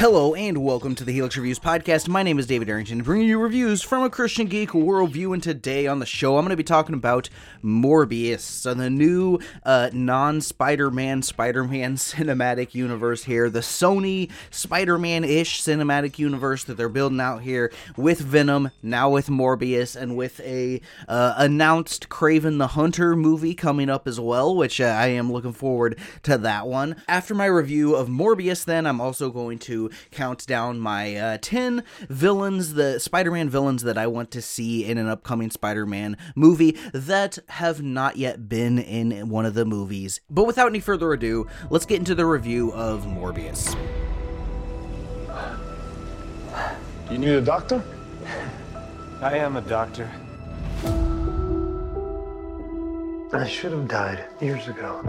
Hello and welcome to the Helix Reviews podcast. My name is David Arrington, bringing you reviews from a Christian Geek worldview. And today on the show, I'm going to be talking about Morbius, the new uh, non-Spider-Man Spider-Man cinematic universe here, the Sony Spider-Man-ish cinematic universe that they're building out here with Venom, now with Morbius, and with a uh, announced Kraven the Hunter movie coming up as well, which uh, I am looking forward to that one. After my review of Morbius, then I'm also going to count down my uh, 10 villains, the Spider Man villains that I want to see in an upcoming Spider Man movie that have not yet been in one of the movies. But without any further ado, let's get into the review of Morbius. You need a doctor? I am a doctor. I should have died years ago.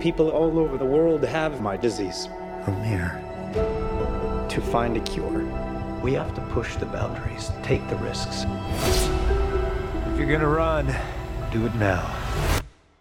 People all over the world have my disease. I'm here to find a cure. We have to push the boundaries, take the risks. If you're gonna run, do it now.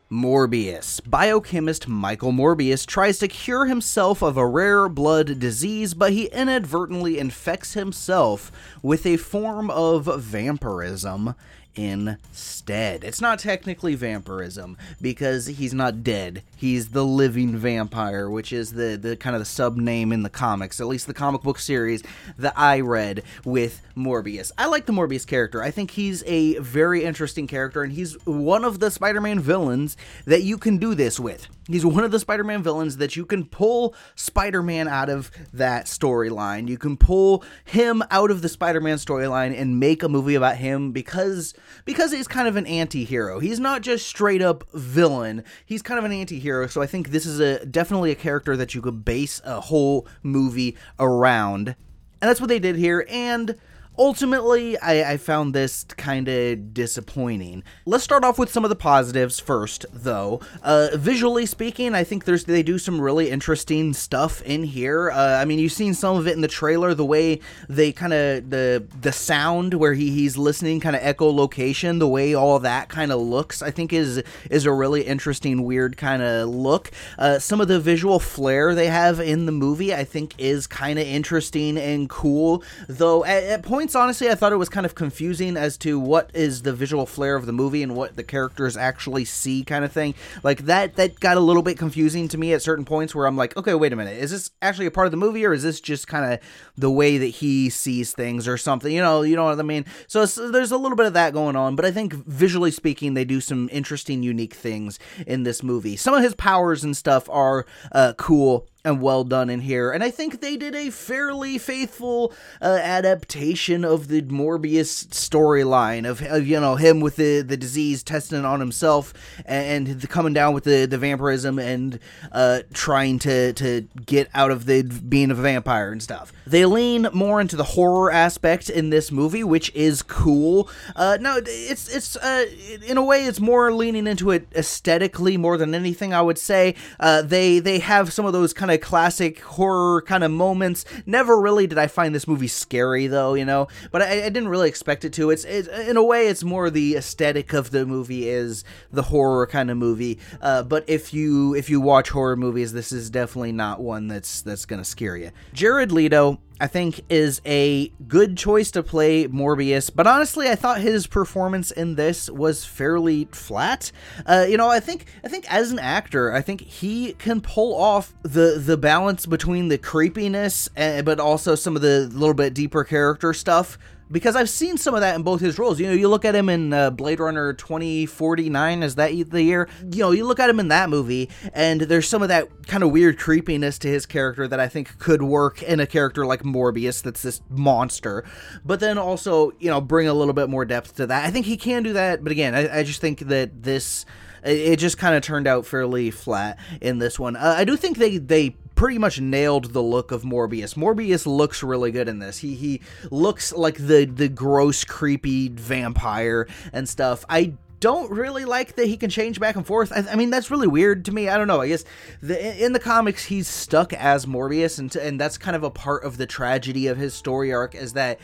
Morbius. Biochemist Michael Morbius tries to cure himself of a rare blood disease, but he inadvertently infects himself with a form of vampirism instead. It's not technically vampirism because he's not dead. He's the living vampire, which is the, the kind of the sub name in the comics, at least the comic book series that I read with Morbius. I like the Morbius character. I think he's a very interesting character, and he's one of the Spider Man villains that you can do this with. He's one of the Spider Man villains that you can pull Spider Man out of that storyline. You can pull him out of the Spider Man storyline and make a movie about him because because he's kind of an anti-hero. He's not just straight up villain. He's kind of an anti-hero. So I think this is a definitely a character that you could base a whole movie around. And that's what they did here and ultimately I, I, found this kind of disappointing. Let's start off with some of the positives first though. Uh, visually speaking i think there's they do some really interesting stuff in here. Uh, i mean you've seen some of it in the trailer the way they kind of the the sound where he, he's listening kind of echolocation the way all that kind of looks i think is is a really interesting weird kind of look. Uh, some of the visual flair they have in the movie i think is kind of interesting and cool though. At, at points points, honestly, I thought it was kind of confusing as to what is the visual flair of the movie and what the characters actually see, kind of thing. Like that, that got a little bit confusing to me at certain points where I'm like, okay, wait a minute, is this actually a part of the movie or is this just kind of the way that he sees things or something? You know, you know what I mean. So there's a little bit of that going on, but I think visually speaking, they do some interesting, unique things in this movie. Some of his powers and stuff are uh, cool and well done in here. And I think they did a fairly faithful uh, adaptation of the Morbius storyline of, of, you know him with the, the disease testing on himself and, coming down with the, the vampirism and uh, trying to to get out of the being a vampire and stuff. They lean more into the horror aspect in this movie, which is cool. Uh, no, it's it's uh, in a way it's more leaning into it aesthetically more than anything. I would say uh, they they have some of those kind of classic horror kind of moments. Never really did I find this movie scary though, you know, but I, I didn't really expect it to. It's, it's, in a way, it's more the aesthetic of the movie is the horror kind of movie. Uh, but if you if you watch horror movies, this is definitely not one that's that's gonna scare you. Jared Leto I think is a good choice to play Morbius, but honestly, I thought his performance in this was fairly flat. Uh, you know, I think I think as an actor, I think he can pull off the the balance between the creepiness, and, but also some of the little bit deeper character stuff because I've seen some of that in both his roles. You know, you look at him in uh, Blade Runner 2049, is that the year? You know, you look at him in that movie, and there's some of that kind of weird creepiness to his character that I think could work in a character like Morbius that's this monster. But then also, you know, bring a little bit more depth to that. I think he can do that, but again, I, I just think that this it just kind of turned out fairly flat in this one. Uh, I do think they they pretty much nailed the look of Morbius. Morbius looks really good in this. He he looks like the the gross, creepy vampire and stuff. I don't really like that he can change back and forth. I, I, mean, that's really weird to me. I don't know. I guess the, in the comics he's stuck as Morbius, and and that's kind of a part of the tragedy of his story arc is that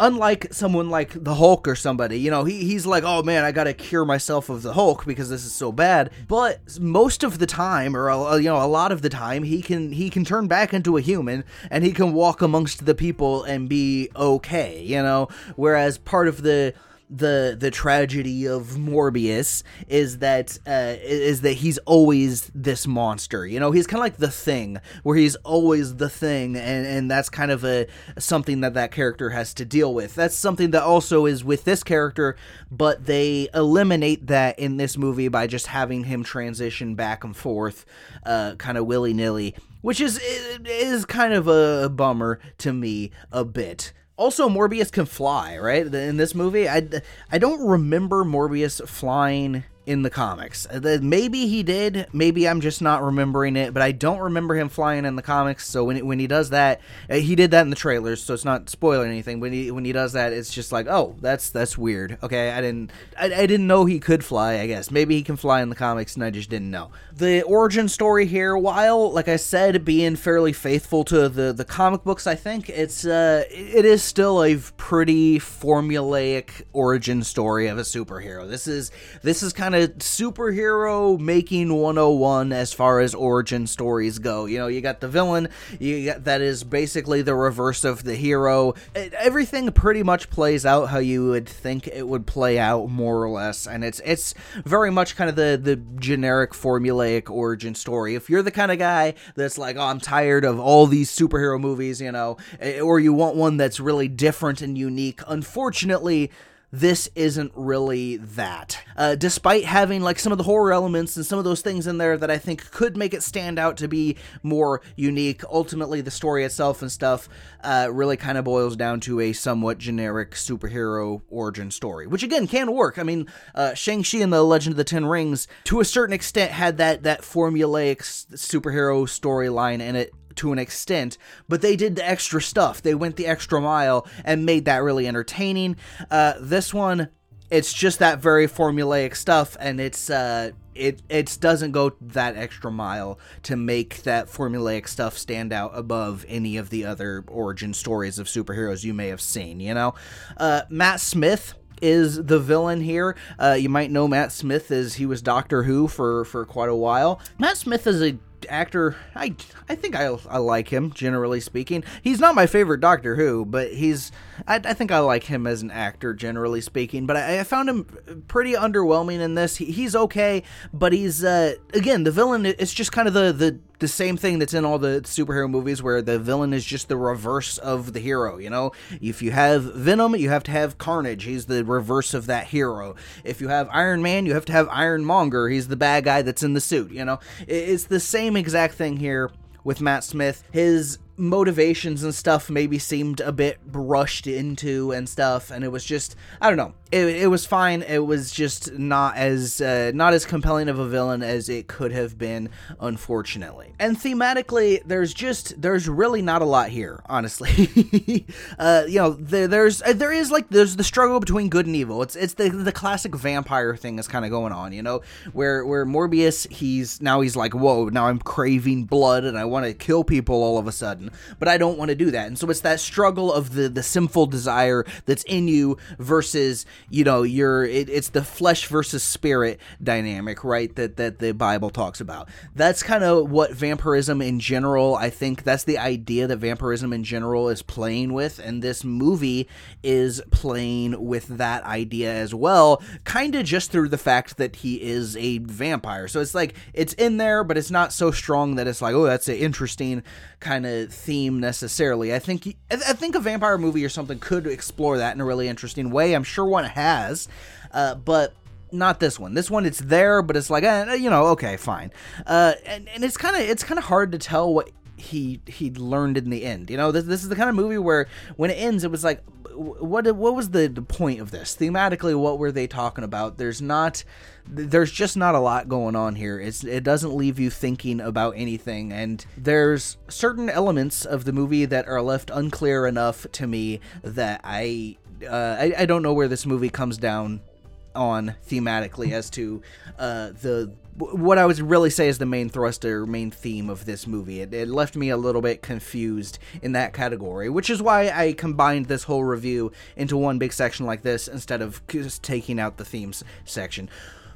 unlike someone like the Hulk or somebody, you know, he, he's like, oh man, I gotta cure myself of the Hulk because this is so bad. But most of the time, or uh, you know, a lot of the time, he can he can turn back into a human and he can walk amongst the people and be okay, you know. Whereas part of the the the tragedy of Morbius is that uh, is that he's always this monster. You know, he's kind of like the thing, where he's always the thing, and and that's kind of a something that that character has to deal with. That's something that also is with this character, but they eliminate that in this movie by just having him transition back and forth, uh, kind of willy nilly, which is is kind of a bummer to me a bit also morbius can fly right? In this movie i, I don't remember morbius flying in the comics. Uh, maybe he did. Maybe I'm just not remembering it. But I don't remember him flying in the comics. So when when he does that, uh, he did that in the trailers. So it's not spoiling anything. When he when he does that, it's just like, oh, that's that's weird. Okay, I didn't I, I didn't know he could fly. I guess maybe he can fly in the comics, and I just didn't know. The origin story here, while like I said, being fairly faithful to the the comic books, I think it's uh it is still a pretty formulaic origin story of a superhero. This is this is kind of superhero making 101 as far as origin stories go. You know, you got the villain, you got that is basically the reverse of the hero. It, everything pretty much plays out how you would think it would play out more or less, and it's it's very much kind of the the generic formulaic origin story. If you're the kind of guy that's like, "Oh, I'm tired of all these superhero movies," you know, or you want one that's really different and unique, unfortunately, this isn't really that. Uh, despite having like some of the horror elements and some of those things in there that I think could make it stand out to be more unique, ultimately the story itself and stuff uh, really kind of boils down to a somewhat generic superhero origin story, which again can work. I mean, uh, Shang-Chi and the Legend of the Ten Rings, to a certain extent, had that, that formulaic superhero storyline in it to an extent, but they did the extra stuff. They went the extra mile and made that really entertaining. Uh, this one, it's just that very formulaic stuff, and it's uh, it it doesn't go that extra mile to make that formulaic stuff stand out above any of the other origin stories of superheroes you may have seen. You know, uh, Matt Smith is the villain here. Uh, you might know Matt Smith as he was Doctor Who for for quite a while. Matt Smith is a actor i i think I, I like him generally speaking. He's not my favorite doctor who but he's i, I think i like him as an actor generally speaking. But i, I found him pretty underwhelming in this. He, he's okay but he's uh again the villain it's just kind of the the the same thing that's in all the superhero movies where the villain is just the reverse of the hero, you know? If you have Venom, you have to have Carnage. He's the reverse of that hero. If you have Iron Man, you have to have Ironmonger. He's the bad guy that's in the suit, you know? It's the same exact thing here with Matt Smith. His motivations and stuff maybe seemed a bit brushed into and stuff and it was just i don't know. It, it was fine. It was just not as uh, not as compelling of a villain as it could have been unfortunately. And thematically there's just there's really not a lot here honestly. Uh, you know there, there's uh, there is like there's the struggle between good and evil. It's it's the the classic vampire thing is kind of going on you know? Where where morbius he's now he's like whoa now i'm craving blood and i want to kill people all of a sudden but I don't want to do that. And so it's that struggle of the the sinful desire that's in you versus you know your it, it's the flesh versus spirit dynamic, right? That that the Bible talks about. That's kind of what vampirism in general. I think that's the idea that vampirism in general is playing with, and this movie is playing with that idea as well. Kind of just through the fact that he is a vampire. So it's like it's in there, but it's not so strong that it's like, oh, that's an interesting kind of theme necessarily. I think I think a vampire movie or something could explore that in a really interesting way. I'm sure one has, uh, but not this one. This one, it's there, but it's like, eh, you know, okay, fine. Uh, and, and it's kind of it's kind of hard to tell what he he learned in the end. You know, this this is the kind of movie where when it ends, it was like, what what was the, the point of this thematically? What were they talking about? There's not there's just not a lot going on here. It's it doesn't leave you thinking about anything, and there's certain elements of the movie that are left unclear enough to me that I uh, I, I don't know where this movie comes down on thematically as to uh, the what I would really say is the main thrust or main theme of this movie. It, it, left me a little bit confused in that category, which is why I combined this whole review into one big section like this instead of just taking out the themes section.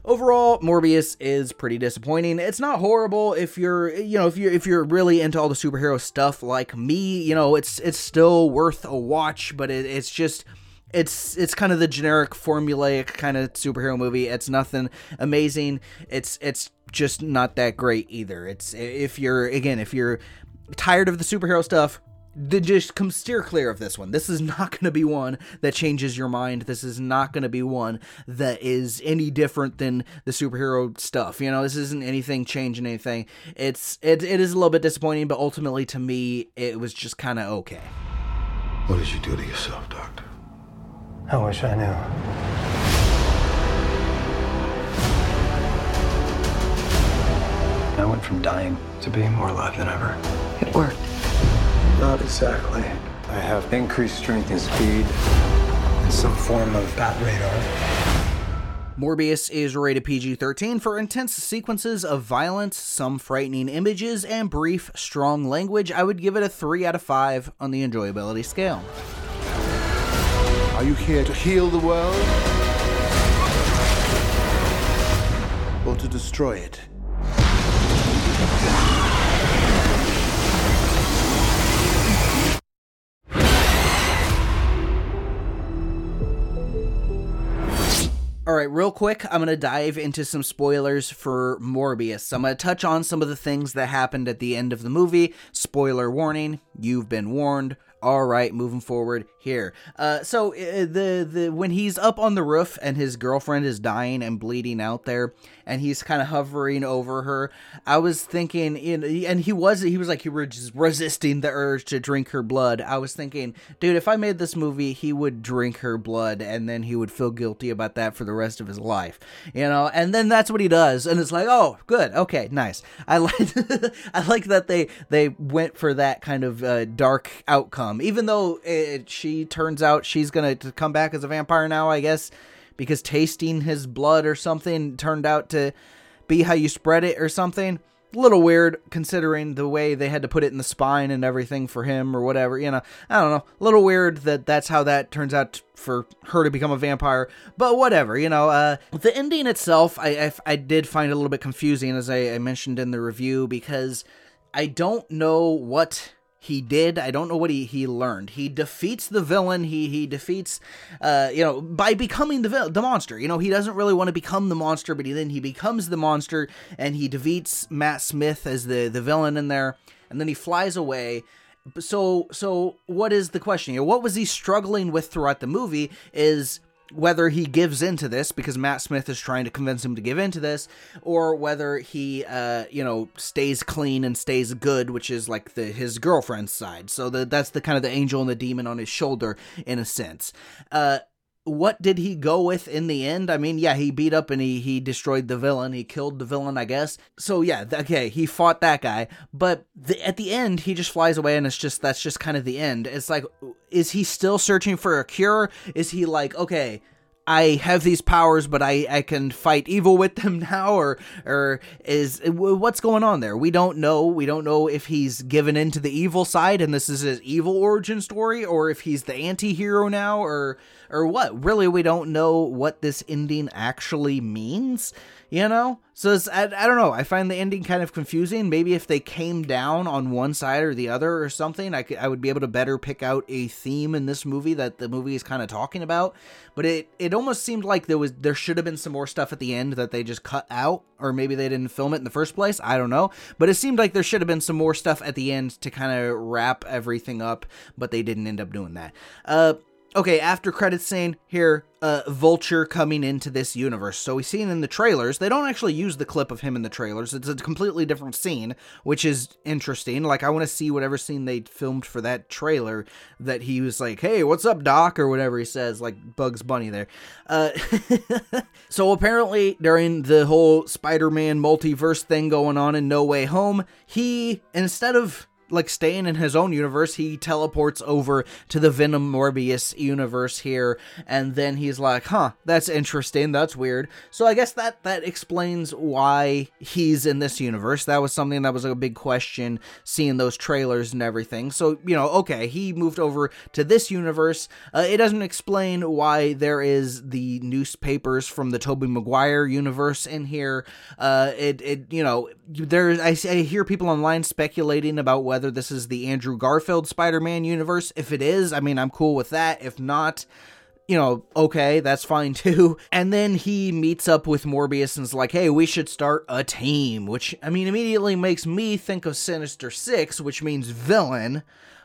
Overall, Morbius is pretty disappointing. It's not horrible if you're, you know, if you're if you're really into all the superhero stuff like me. You know, it's it's still worth a watch, but it, it's just it's it's kind of the generic formulaic kind of superhero movie. It's nothing amazing. It's it's just not that great either. It's if you're again if you're tired of the superhero stuff, then just come steer clear of this one. This is not going to be one that changes your mind. This is not going to be one that is any different than the superhero stuff. You know, this isn't anything changing anything. It's it, it is a little bit disappointing, but ultimately to me, it was just kind of okay. What did you do to yourself, Doctor? I wish I knew. I went from dying to being more alive than ever. It worked. Not exactly. I have increased strength and speed and some form of bat radar. Morbius is rated PG 13 for intense sequences of violence, some frightening images, and brief, strong language. I would give it a 3 out of 5 on the enjoyability scale. Are you here to heal the world? Or to destroy it? All right, real quick, I'm going to dive into some spoilers for Morbius. I'm going to touch on some of the things that happened at the end of the movie. Spoiler warning, you've been warned all right, moving forward here. Uh, so uh, the the when he's up on the roof and his girlfriend is dying and bleeding out there, and he's kind of hovering over her. I was thinking, and he was he was like he was resisting the urge to drink her blood. I was thinking, dude, if I made this movie, he would drink her blood, and then he would feel guilty about that for the rest of his life, you know. And then that's what he does, and it's like, oh, good, okay, nice. I like I like that they they went for that kind of uh, dark outcome even though it, she turns out she's gonna come back as a vampire now, I guess, because tasting his blood or something turned out to be how you spread it or something. A little weird considering the way they had to put it in the spine and everything for him or whatever. You know, I don't know. A little weird that that's how that turns out for her to become a vampire, but whatever. You know, uh, the ending itself, I, I, I did find a little bit confusing as I, I mentioned in the review because I don't know what he did. I don't know what he, he learned. He defeats the villain. He he defeats, uh, you know, by becoming the the monster. You know, he doesn't really want to become the monster, but he, then he becomes the monster, and he defeats Matt Smith as the the villain in there, and then he flies away. So so what is the question here? What was he struggling with throughout the movie? Is whether he gives into this because Matt Smith is trying to convince him to give into this, or whether he, uh, you know, stays clean and stays good, which is like the his girlfriend's side. So the, that's the kind of the angel and the demon on his shoulder in a sense. Uh, what did he go with in the end? I mean, yeah, he beat up and he he destroyed the villain. He killed the villain, I guess. So yeah, okay, he fought that guy. But the, at the end, he just flies away, and it's just that's just kind of the end. It's like, is he still searching for a cure? Is he like, okay, I have these powers, but I, I can fight evil with them now, or or is what's going on there? We don't know. We don't know if he's given into the evil side, and this is his evil origin story, or if he's the anti-hero now, or or what? Really, we don't know what this ending actually means you know? So I, I don't know. I find the ending kind of confusing. Maybe if they came down on one side or the other or something i, could, I would be able to better pick out a theme in this movie that the movie is kind of talking about. But it, it almost seemed like there was there should have been some more stuff at the end that they just cut out or maybe they didn't film it in the first place. I don't know. But it seemed like there should have been some more stuff at the end to kind of wrap everything up but they didn't end up doing that. Uh okay, after credits scene here, uh, Vulture coming into this universe. So we see it in the trailers. They don't actually use the clip of him in the trailers. It's a completely different scene, which is interesting. Like I want to see whatever scene they filmed for that trailer that he was like, "Hey, what's up, Doc?" or whatever he says, like Bugs Bunny there. Uh, so apparently, during the whole Spider-Man multiverse thing going on in No Way Home, he instead of like staying in his own universe. He teleports over to the Venom Morbius universe here, and then he's like, "Huh, that's interesting. That's weird." So I guess that that explains why he's in this universe. That was something that was a big question seeing those trailers and everything. So you know, okay, he moved over to this universe. Uh, it doesn't explain why there is the newspapers from the Tobey Maguire universe in here. Uh, it it you know there I, I hear people online speculating about whether this is the Andrew Garfield Spider-Man universe. If it is, I mean I'm cool with that. If not, you know, okay, that's fine too. And then he meets up with Morbius and's like, hey, we should start a team, which, I mean, immediately makes me think of Sinister Six, which means villain.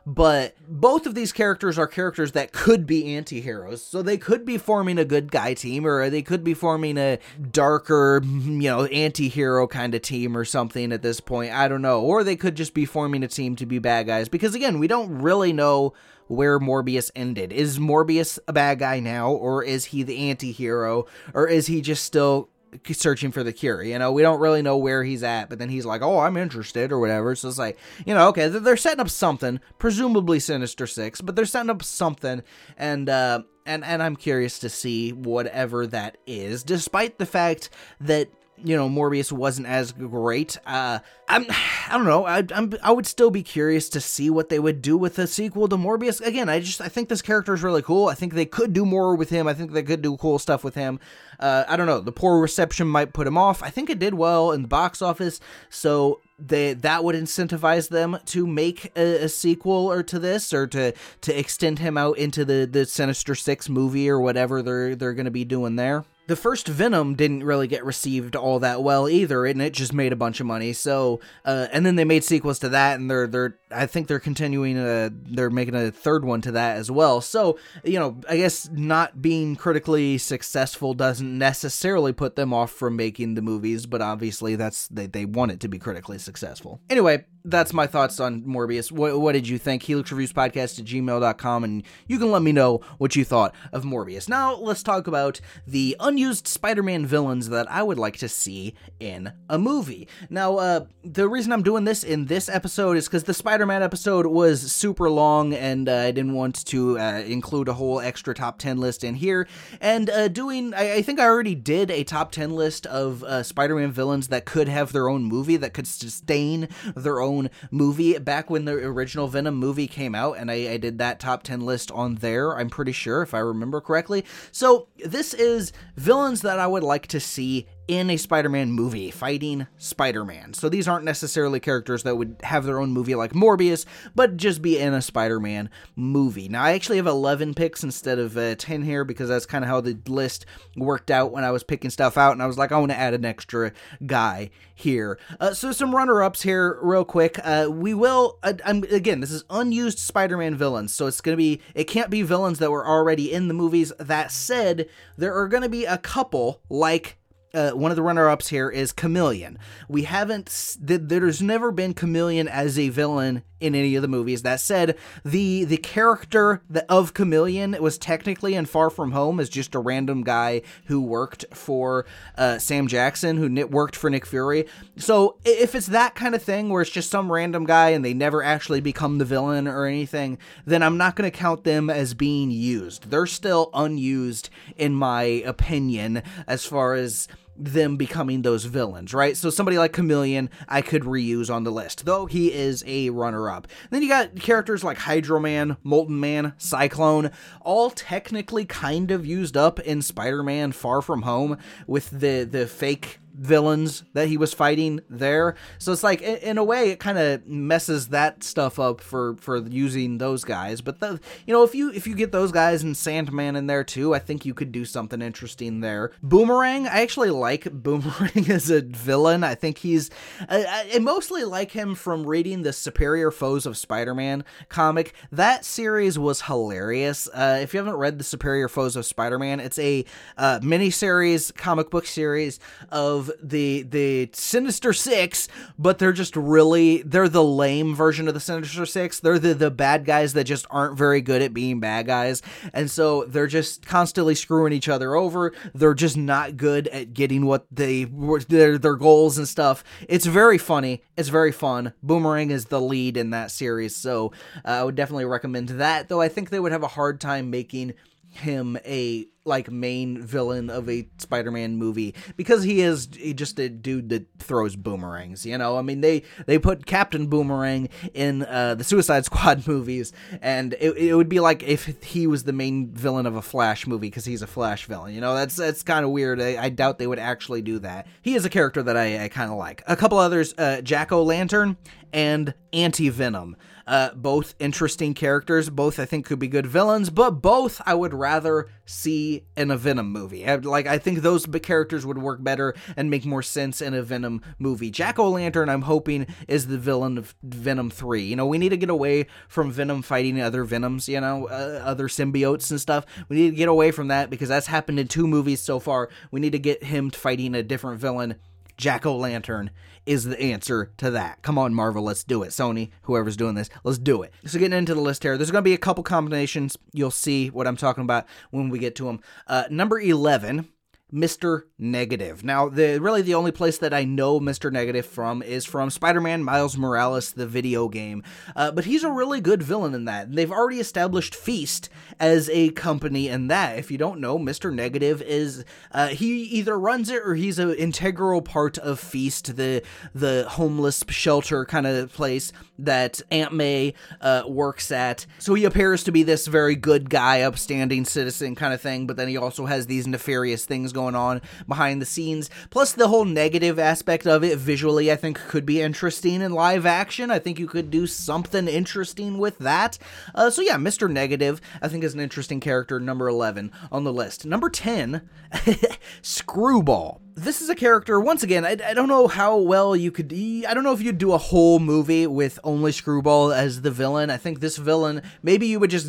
But both of these characters are characters that could be anti heroes. So they could be forming a good guy team, or they could be forming a darker, you know, anti hero kind of team or something at this point. I don't know. Or they could just be forming a team to be bad guys. Because again, we don't really know where Morbius ended. Is Morbius a bad guy now, or is he the anti hero, or is he just still searching for the cure. You know, we don't really know where he's at, but then he's like, "Oh, I'm interested" or whatever. So it's like, you know, okay, they're setting up something, presumably Sinister Six, but they're setting up something, and uh, and and I'm curious to see whatever that is, despite the fact that you know Morbius wasn't as great. Uh, I'm I don't know. I I'm, I would still be curious to see what they would do with a sequel to Morbius. Again, I just I think this character is really cool. I think they could do more with him. I think they could do cool stuff with him. Uh, I don't know. The poor reception might put him off. I think it did well in the box office, so they that would incentivize them to make a, a, sequel or to this or to to extend him out into the the Sinister Six movie or whatever they're they're going to be doing there the first Venom didn't really get received all that well either, and it just made a bunch of money. So, uh, and then they made sequels to that, and they're they're I think they're continuing uh they're making a third one to that as well. So, you know, I guess not being critically successful doesn't necessarily put them off from making the movies, but obviously that's they they want it to be critically successful. Anyway, that's my thoughts on Morbius. What, what did you think? Helix Reviews Podcast at gmail.com, and you can let me know what you thought of Morbius. Now, let's talk about the unused Spider Man villains that I would like to see in a movie. Now, uh, the reason I'm doing this in this episode is because the Spider Man episode was super long, and uh, I didn't want to uh, include a whole extra top 10 list in here. And uh, doing, I, I, think I already did a top 10 list of uh, Spider Man villains that could have their own movie, that could sustain their own own movie back when the original Venom movie came out, and I, I did that top 10 list on there, I'm pretty sure, if I remember correctly. So, this is villains that I would like to see in a Spider Man movie fighting Spider Man. So these aren't necessarily characters that would have their own movie like Morbius, but just be in a Spider Man movie. Now, I actually have 11 picks instead of uh, 10 here because that's kind of how the list worked out when I was picking stuff out, and I was like, I want to add an extra guy here. Uh, so, some runner ups here, real quick. Uh, we will, uh, again, this is unused Spider Man villains, so it's going to be, it can't be villains that were already in the movies. That said, there are going to be a couple like uh, one of the runner-ups here is Chameleon. We haven't. There's never been Chameleon as a villain in any of the movies. That said, the the character of Chameleon was technically in Far From Home as just a random guy who worked for uh, Sam Jackson, who worked for Nick Fury. So if it's that kind of thing where it's just some random guy and they never actually become the villain or anything, then I'm not going to count them as being used. They're still unused in my opinion as far as them becoming those villains, right? So somebody like Chameleon, I could reuse on the list, though he is a runner up. Then you got characters like Hydro Man, Molten Man, Cyclone, all technically kind of used up in Spider Man Far From Home with the, the fake villains that he was fighting there. So it's like in, a way it kind of messes that stuff up for for using those guys. But the you know if you if you get those guys and Sandman in there too, I think you could do something interesting there. Boomerang, I actually like Boomerang as a villain. I think he's I, I mostly like him from reading the Superior Foes of Spider-Man comic. That series was hilarious. Uh, if you haven't read the Superior Foes of Spider-Man, it's a uh, mini series comic book series of the the Sinister Six, but they're just really they're the lame version of the Sinister Six. They're the the bad guys that just aren't very good at being bad guys, and so they're just constantly screwing each other over. They're just not good at getting what they their their goals and stuff. It's very funny. It's very fun. Boomerang is the lead in that series, so uh, I would definitely recommend that. Though I think they would have a hard time making him a like main villain of a Spider-Man movie because he is just a dude that throws boomerangs. You know, I mean they they put Captain Boomerang in uh, the Suicide Squad movies, and it, it would be like if he was the main villain of a Flash movie because he's a Flash villain. You know, that's that's kind of weird. I, I, doubt they would actually do that. He is a character that I, I kind of like. A couple others, uh, Jack O' Lantern and Anti Venom. Uh, both interesting characters. Both I think could be good villains, but both I would rather see in a Venom movie. I, like I think those characters would work better and make more sense in a Venom movie. Jack O' Lantern, I'm hoping, is the villain of Venom Three. You know, we need to get away from Venom fighting other Venoms. You know, uh, other symbiotes and stuff. We need to get away from that because that's happened in two movies so far. We need to get him fighting a different villain Jack O' Lantern is the answer to that. Come on, Marvel, let's do it. Sony, whoever's doing this, let's do it. So, getting into the list here, there's going to be a couple combinations. You'll see what I'm talking about when we get to them. Uh, number 11 Mr. Negative. Now, the really the only place that I know Mr. Negative from is from Spider-Man Miles Morales, the video game. Uh, but he's a really good villain in that. they've already established Feast as a company in that. If you don't know, Mr. Negative is uh, he either runs it or he's an integral part of Feast, the the homeless shelter kind of place that Aunt May uh, works at. So he appears to be this very good guy, upstanding citizen kind of thing. But then he also has these nefarious things going on behind the scenes. Plus, the whole negative aspect of it visually, I think, could be interesting in live action. I think you could do something interesting with that. Uh, so, yeah, Mr. Negative, I think, is an interesting character, number 11 on the list. Number 10, Screwball this is a character once again I, I don't know how well you could i don't know if you'd do a whole movie with only screwball as the villain. I think this villain maybe you would just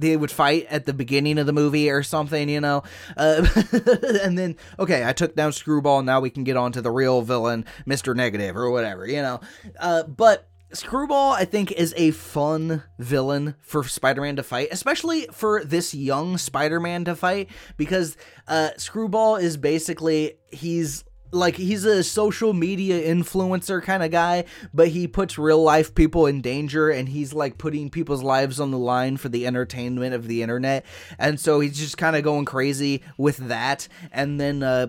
they would fight at the beginning of the movie or something you know? Uh, and then okay i took down screwball now we can get on to the real villain mr negative or whatever you know? Uh, but Screwball, I think, is a fun villain for Spider Man to fight, especially for this young Spider Man to fight, because uh, Screwball is basically, he's like he's a social media influencer kind of guy, but he puts real life people in danger and he's like putting people's lives on the line for the entertainment of the internet. And so he's just kind of going crazy with that. And then uh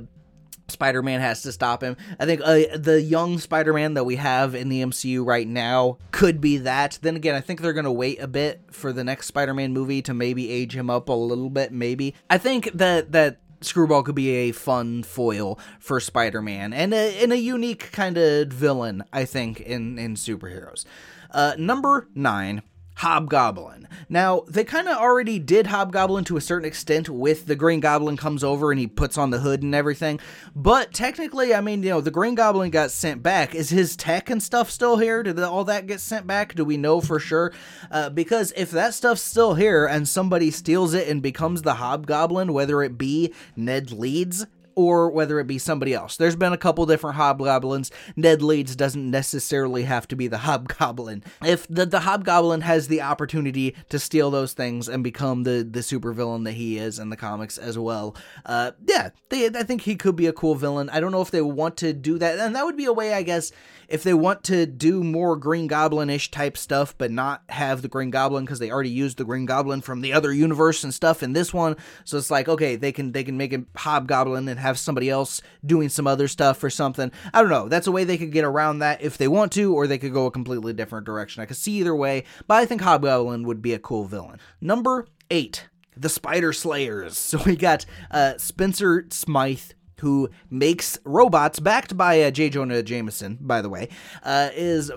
Spider-Man has to stop him. I think uh, the young Spider-Man that we have in the MCU right now could be that. Then again, I think they're going to wait a bit for the next Spider-Man movie to maybe age him up a little bit maybe. I think that that Screwball could be a fun foil for Spider-Man and a, and a unique kind of villain, I think, in in superheroes. Uh, number nine Hobgoblin. Now, they kind of already did Hobgoblin to a certain extent with the Green Goblin comes over and he puts on the hood and everything. But technically, I mean, you know, the Green Goblin got sent back. Is his tech and stuff still here? Did all that get sent back? Do we know for sure? Uh, because if that stuff's still here and somebody steals it and becomes the Hobgoblin, whether it be Ned Leeds, or whether it be somebody else. There's been a couple different hobgoblins. Ned Leeds doesn't necessarily have to be the hobgoblin. If the, the hobgoblin has the opportunity to steal those things and become the, the supervillain that he is in the comics as well, uh, yeah, they, I think he could be a cool villain. I don't know if they want to do that, and that would be a way, I guess, if they want to do more Green Goblin ish type stuff, but not have the Green Goblin because they already used the Green Goblin from the other universe and stuff in this one. So it's like, okay, they can they can make a Hobgoblin and have somebody else doing some other stuff or something. I don't know. That's a way they could get around that if they want to, or they could go a completely different direction. I could see either way, but I think Hobgoblin would be a cool villain. Number eight, the Spider Slayers. So we got uh, Spencer Smythe who makes robots, backed by uh, J. Jonah Jameson, by the way, uh, is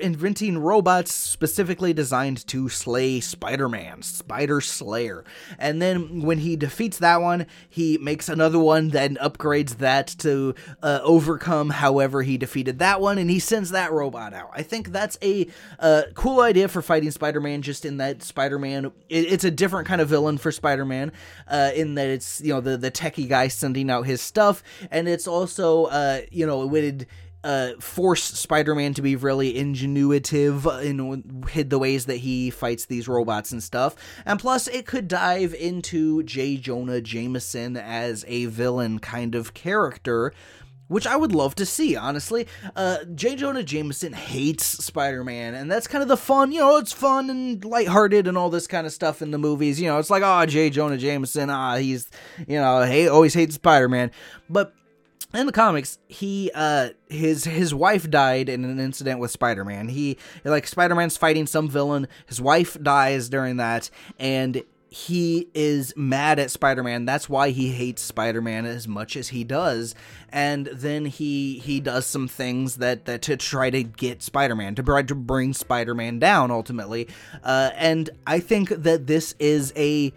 inventing robots specifically designed to slay Spider Man, Spider Slayer. And then when he defeats that one, he makes another one, then upgrades that to uh, overcome however he defeated that one, and he sends that robot out. I think that's a uh, cool idea for fighting Spider Man, just in that Spider Man, it, it's a different kind of villain for Spider Man, uh, in that it's, you know, the, the techie guy sending out his stuff, and it's also, uh, you know, it would uh, force Spider-Man to be really ingenuitive in hid the ways that he fights these robots and stuff. And plus, it could dive into J. Jonah Jameson as a villain kind of character. Which I would love to see, honestly. Uh, J. Jonah Jameson hates Spider Man, and that's kind of the fun, you know, it's fun and lighthearted and all this kind of stuff in the movies. You know, it's like, oh, J. Jonah Jameson, ah, he's, you know, he always hates Spider Man. But in the comics, he uh his his wife died in an incident with Spider-Man. He like Spider-Man's fighting some villain, his wife dies during that and he is mad at Spider-Man. That's why he hates Spider-Man as much as he does. And then he he does some things that, that to try to get Spider-Man to try to bring Spider-Man down ultimately. Uh, and I think that this is a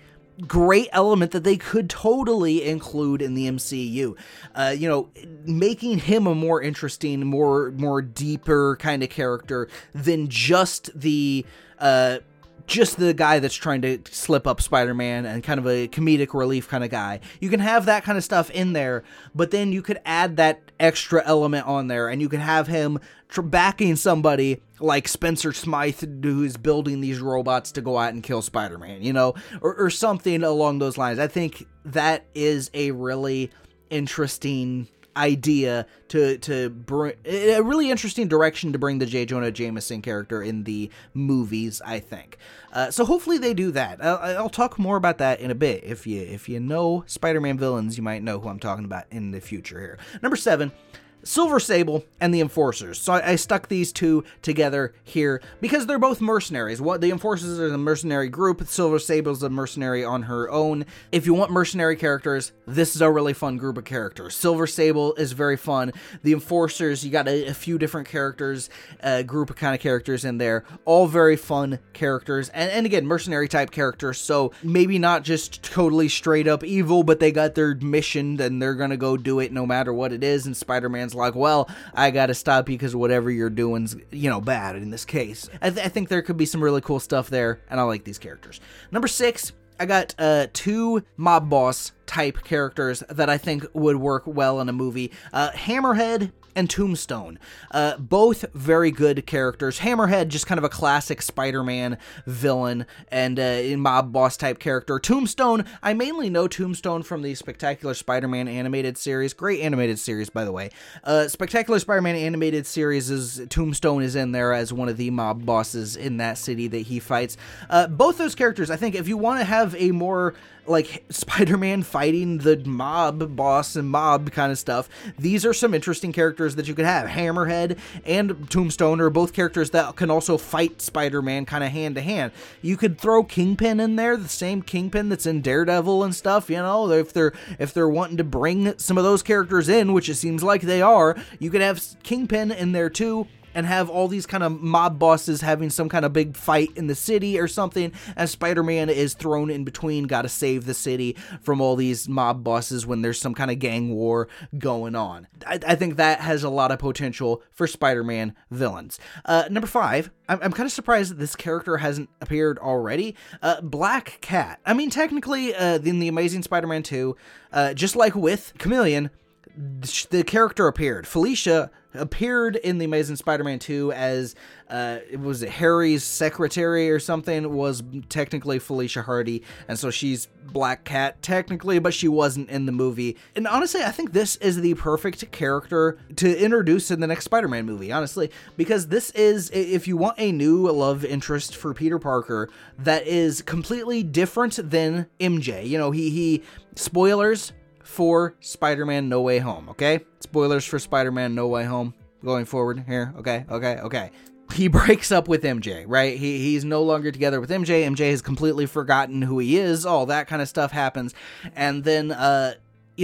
great element that they could totally include in the MCU. Uh, you know, making him a more interesting, more more deeper kind of character than just the uh, just the guy that's trying to slip up Spider-Man and kind of a comedic relief kind of guy. You can have that kind of stuff in there, but then you could add that extra element on there and you could have him tr- backing somebody like Spencer Smythe who's building these robots to go out and kill Spider-Man, you know, or, or something along those lines. I think that is a really interesting idea to to bring a really interesting direction to bring the J. Jonah Jameson character in the movies. I think uh, so. Hopefully they do that. I'll, I'll, talk more about that in a bit. If you if you know Spider-Man villains, you might know who I'm talking about in the future. Here, number seven. Silver Sable and the Enforcers. So I, I, stuck these two together here because they're both mercenaries. What the Enforcers are the mercenary group, Silver Sable's a mercenary on her own. If you want mercenary characters, this is a really fun group of characters. Silver Sable is very fun. The Enforcers, you got a, a few different characters, a group of kind of characters in there, all very fun characters, and, and again, mercenary type characters. So maybe not just totally straight up evil, but they got their mission and they're gonna go do it no matter what it is. And Like, well, I got to stop you because whatever you're doing's, you know, bad in this case. I, th- I think there could be some really cool stuff there, and I like these characters. Number six, I got uh, two mob boss type characters that I think would work well in a movie. Uh, Hammerhead and Tombstone. Uh, both very good characters. Hammerhead, just kind of a classic Spider Man villain and uh, mob boss type character. Tombstone, I mainly know Tombstone from the Spectacular Spider Man animated series. Great animated series, by the way. Uh, Spectacular Spider Man animated series is Tombstone is in there as one of the mob bosses in that city that he fights. Uh, both those characters, I think, if you want to have a more like Spider-Man fighting the mob boss and mob kind of stuff. These are some interesting characters that you could have. Hammerhead and Tombstone are both characters that can also fight Spider-Man kind of hand to hand. You could throw Kingpin in there, the same Kingpin that's in Daredevil and stuff, you know, if they're if they're wanting to bring some of those characters in, which it seems like they are, you could have Kingpin in there too and have all these kind of mob bosses having some kind of big fight in the city or something as spider-man is thrown in between got to save the city from all these mob bosses when there's some kind of gang war going on. I, I think that has a lot of potential for spider-man villains. Uh, number five i'm, I'm kind of surprised that this character hasn't appeared already. Uh, black cat. I mean technically uh, in the amazing spider-man 2 uh, just like with chameleon the character appeared. Felicia appeared in the Amazing Spider-Man 2 as uh, it was Harry's secretary or something was technically Felicia Hardy, and so she's Black Cat technically, but she wasn't in the movie. And honestly, I think this is the perfect character to introduce in the next Spider-Man movie. Honestly, because this is if you want a new love interest for Peter Parker that is completely different than MJ. You know, he he spoilers for Spider Man No Way Home, okay? Spoilers for Spider Man No Way Home going forward here, okay? Okay, okay. He breaks up with MJ, right? He, he's no longer together with MJ. MJ has completely forgotten who he is. All that kind of stuff happens. And then, uh,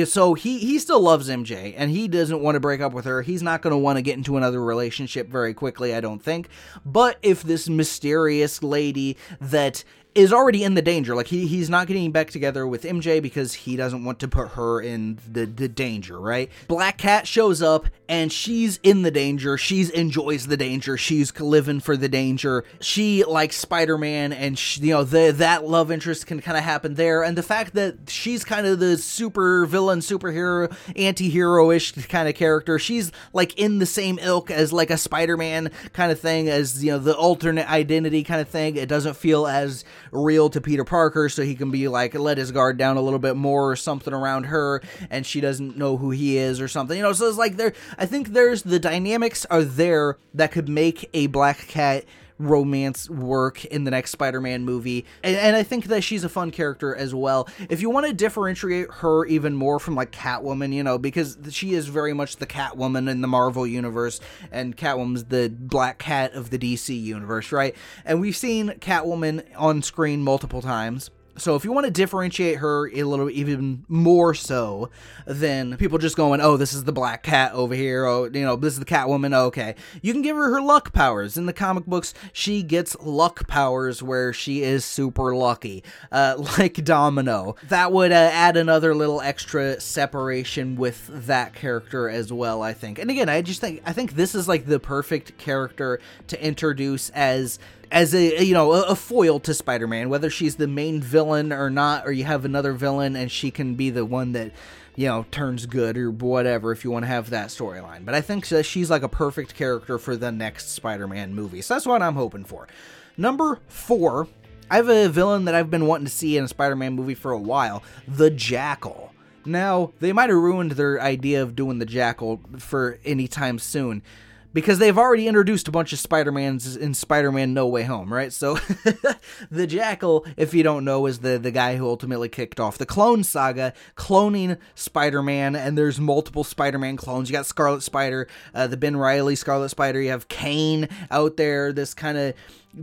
so he he still loves MJ and he doesn't want to break up with her. He's not going to want to get into another relationship very quickly, I don't think. But if this mysterious lady that is already in the danger. Like he he's not getting back together with MJ because he doesn't want to put her in the the danger, right? Black Cat shows up and she's in the danger. She's enjoys the danger. She's living for the danger. She likes Spider-Man and she, you know the that love interest can kind of happen there and the fact that she's kind of the super villain superhero anti-hero-ish kind of character. She's like in the same ilk as like a Spider-Man kind of thing as you know the alternate identity kind of thing. It doesn't feel as real to Peter Parker, so he can be like let his guard down a little bit more or something around her, and she doesn't know who he is or something. You know, so it's like there. I think there's the dynamics are there that could make a Black Cat romance work in the next Spider-Man movie. And, and, I think that she's a fun character as well. If you want to differentiate her even more from like Catwoman, you know, because she is very much the Catwoman in the Marvel universe and Catwoman's the Black Cat of the DC universe, right? And we've seen Catwoman on screen multiple times. So if you want to differentiate her a little even more so than people just going, "Oh, this is the black cat over here. Oh, you know, this is the Catwoman." Oh, okay. You can give her her luck powers. In the comic books, she gets luck powers where she is super lucky. Uh, like Domino. That would uh, add another little extra separation with that character as well, I think. And again, I just think I think this is like the perfect character to introduce as as a you know a, foil to Spider-Man, whether she's the main villain or not, or you have another villain and she can be the one that you know turns good or whatever if you want to have that storyline. But I think she's like a perfect character for the next Spider-Man movie, so that's what I'm hoping for. Number four, I have a villain that I've been wanting to see in a Spider-Man movie for a while, the Jackal. Now, they might have ruined their idea of doing the Jackal for any time soon because they've already introduced a bunch of Spider-Mans in Spider-Man No Way Home, right? So the Jackal, if you don't know, is the the guy who ultimately kicked off the clone saga, cloning Spider-Man, and there's multiple Spider-Man clones. You got Scarlet Spider, uh, the Ben Riley Scarlet Spider. You have Kaine out there, this kind of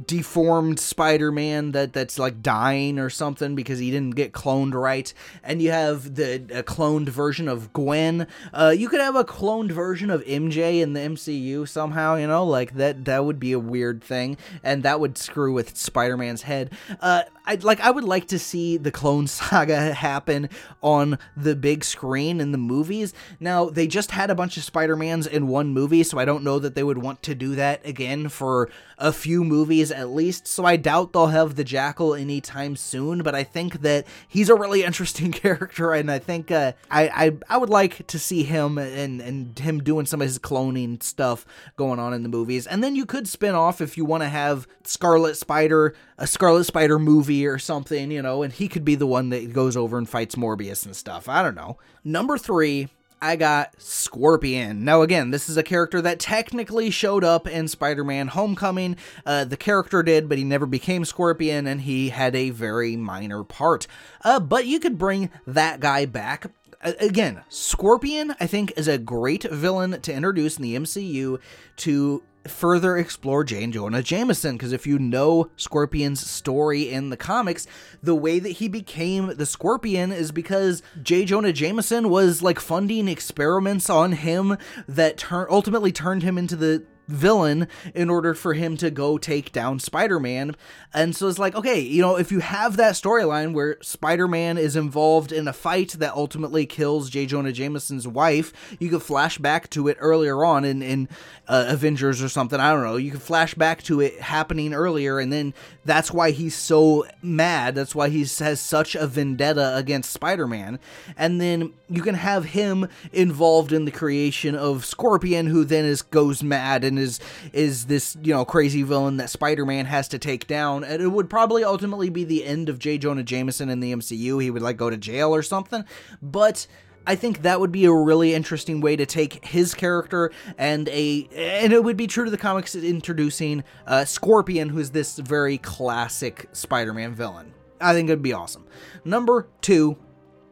deformed Spider-Man that that's like dying or something because he didn't get cloned right, and you have the a cloned version of Gwen. Uh, you could have a cloned version of MJ in the MCU somehow, you know, like that. That would be a weird thing, and that would screw with Spider-Man's head. Uh, I like I would like to see the Clone Saga happen on the big screen in the movies. Now they just had a bunch of Spider-Mans in one movie, so I don't know that they would want to do that again for a few movies at least. So I doubt they'll have the Jackal anytime soon. But I think that he's a really interesting character, and I think uh, I, I I would like to see him and and him doing some of his cloning stuff going on in the movies. And then you could spin off if you want to have Scarlet Spider, a Scarlet Spider movie or something, you know, and he could be the one that goes over and fights Morbius and stuff. I don't know. Number three, I got Scorpion. Now, again, this is a character that technically showed up in Spider Man Homecoming. Uh, the character did, but he never became Scorpion, and he had a very minor part. Uh, but you could bring that guy back. again, Scorpion, I think, is a great villain to introduce in the MCU to further explore J. Jonah Jameson because if you know Scorpion's story in the comics, the way that he became the Scorpion is because J. Jonah Jameson was like funding experiments on him that ultimately turned him into the villain in order for him to go take down Spider-Man. And so it's like, okay, you know, if you have that storyline where Spider-Man is involved in a fight that ultimately kills J. Jonah Jameson's wife, you could flash back to it earlier on in, in uh, Avengers or something. I don't know. You could flash back to it happening earlier, and then that's why he's so mad. That's why he has such a vendetta against Spider-Man. And then you can have him involved in the creation of Scorpion, who then is goes mad and is is this you know crazy villain that Spider-Man has to take down, and it would probably ultimately be the end of J. Jonah Jameson in the MCU. He would like go to jail or something, but. I think that would be a really interesting way to take his character and a and it would be true to the comics introducing uh, Scorpion, who's this very classic Spider-Man villain. I think it'd be awesome. Number two,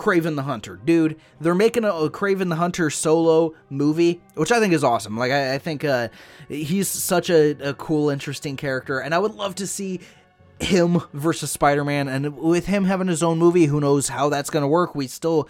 Kraven the Hunter. Dude, they're making a, Kraven the Hunter solo movie, which I think is awesome. Like, I, I think uh, he's such a, a cool, interesting character, and I would love to see him versus Spider Man. And with him having his own movie, who knows how that's going to work? We still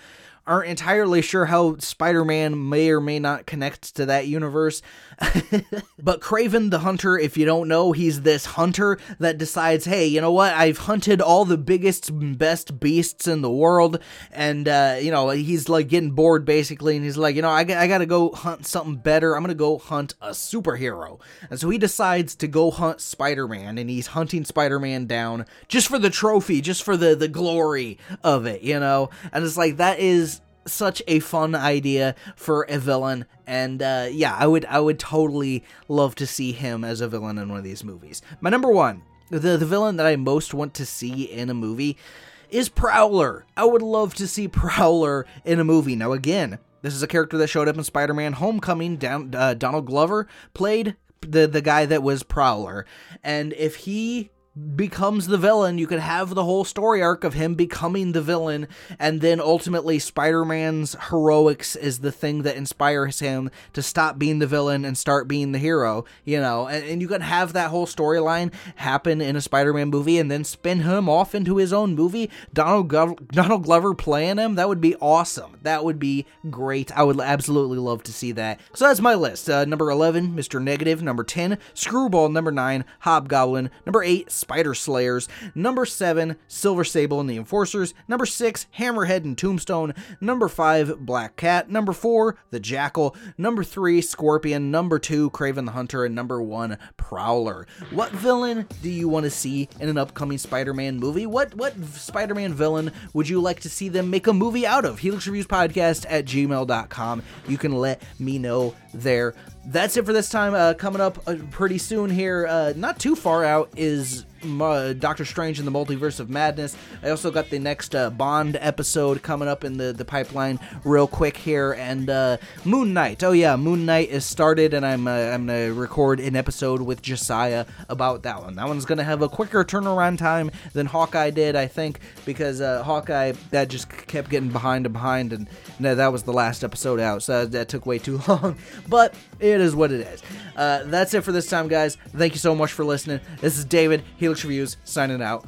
aren't entirely sure how Spider Man may or may not connect to that universe. but Kraven the Hunter, if you don't know, he's this hunter that decides, hey, you know what? I've hunted all the biggest, best beasts in the world. And, uh, you know, he's like getting bored basically. And he's like, you know, I, I gotta go hunt something better. I'm gonna go hunt a superhero. And so he decides to go hunt Spider Man. And he's hunting Spider Man down just for the trophy, just for the, the glory of it, you know? And it's like, that is such a fun idea for a villain and uh, yeah i would i would totally love to see him as a villain in one of these movies. My number one the, the villain that i most want to see in a movie is prowler. I would love to see prowler in a movie. Now again this is a character that showed up in spider-man homecoming down uh, donald glover played the the guy that was prowler and if he becomes the villain. You could have the whole story arc of him becoming the villain, and then ultimately Spider Man's heroics is the thing that inspires him to stop being the villain and start being the hero, you know. And, and you could have that whole storyline happen in a Spider Man movie and then spin him off into his own movie. Donald, Glo- Donald Glover playing him, that would be awesome. That would be great. I would absolutely love to see that. So that's my list. Uh, number 11, Mr. Negative. Number 10, Screwball. Number 9, Hobgoblin. Number 8, Spider Slayers. Number 7, Silver Sable and the Enforcers. Number 6, Hammerhead and Tombstone. Number 5, Black Cat. Number 4, The Jackal. Number 3, Scorpion. Number 2, Kraven the Hunter. And number 1, Prowler. What villain do you want to see in an upcoming Spider Man movie? What, what Spider Man villain would you like to see them make a movie out of? Helix Reviews Podcast at gmail.com. You can let me know there. That's it for this time. Uh, coming up uh, pretty soon here, uh, not too far out, is Doctor Strange in the Multiverse of Madness. I also got the next uh, Bond episode coming up in the, the pipeline real quick here, and uh, Moon Knight. Oh yeah, Moon Knight is started, and I'm uh, I'm gonna record an episode with Josiah about that one. That one's gonna have a quicker turnaround time than Hawkeye did, I think, because uh, Hawkeye that just kept getting behind and behind, and no, that was the last episode out, so that took way too long. But it is what it is. Uh, that's it for this time, guys. Thank you so much for listening. This is David. Helix Reviews signing out.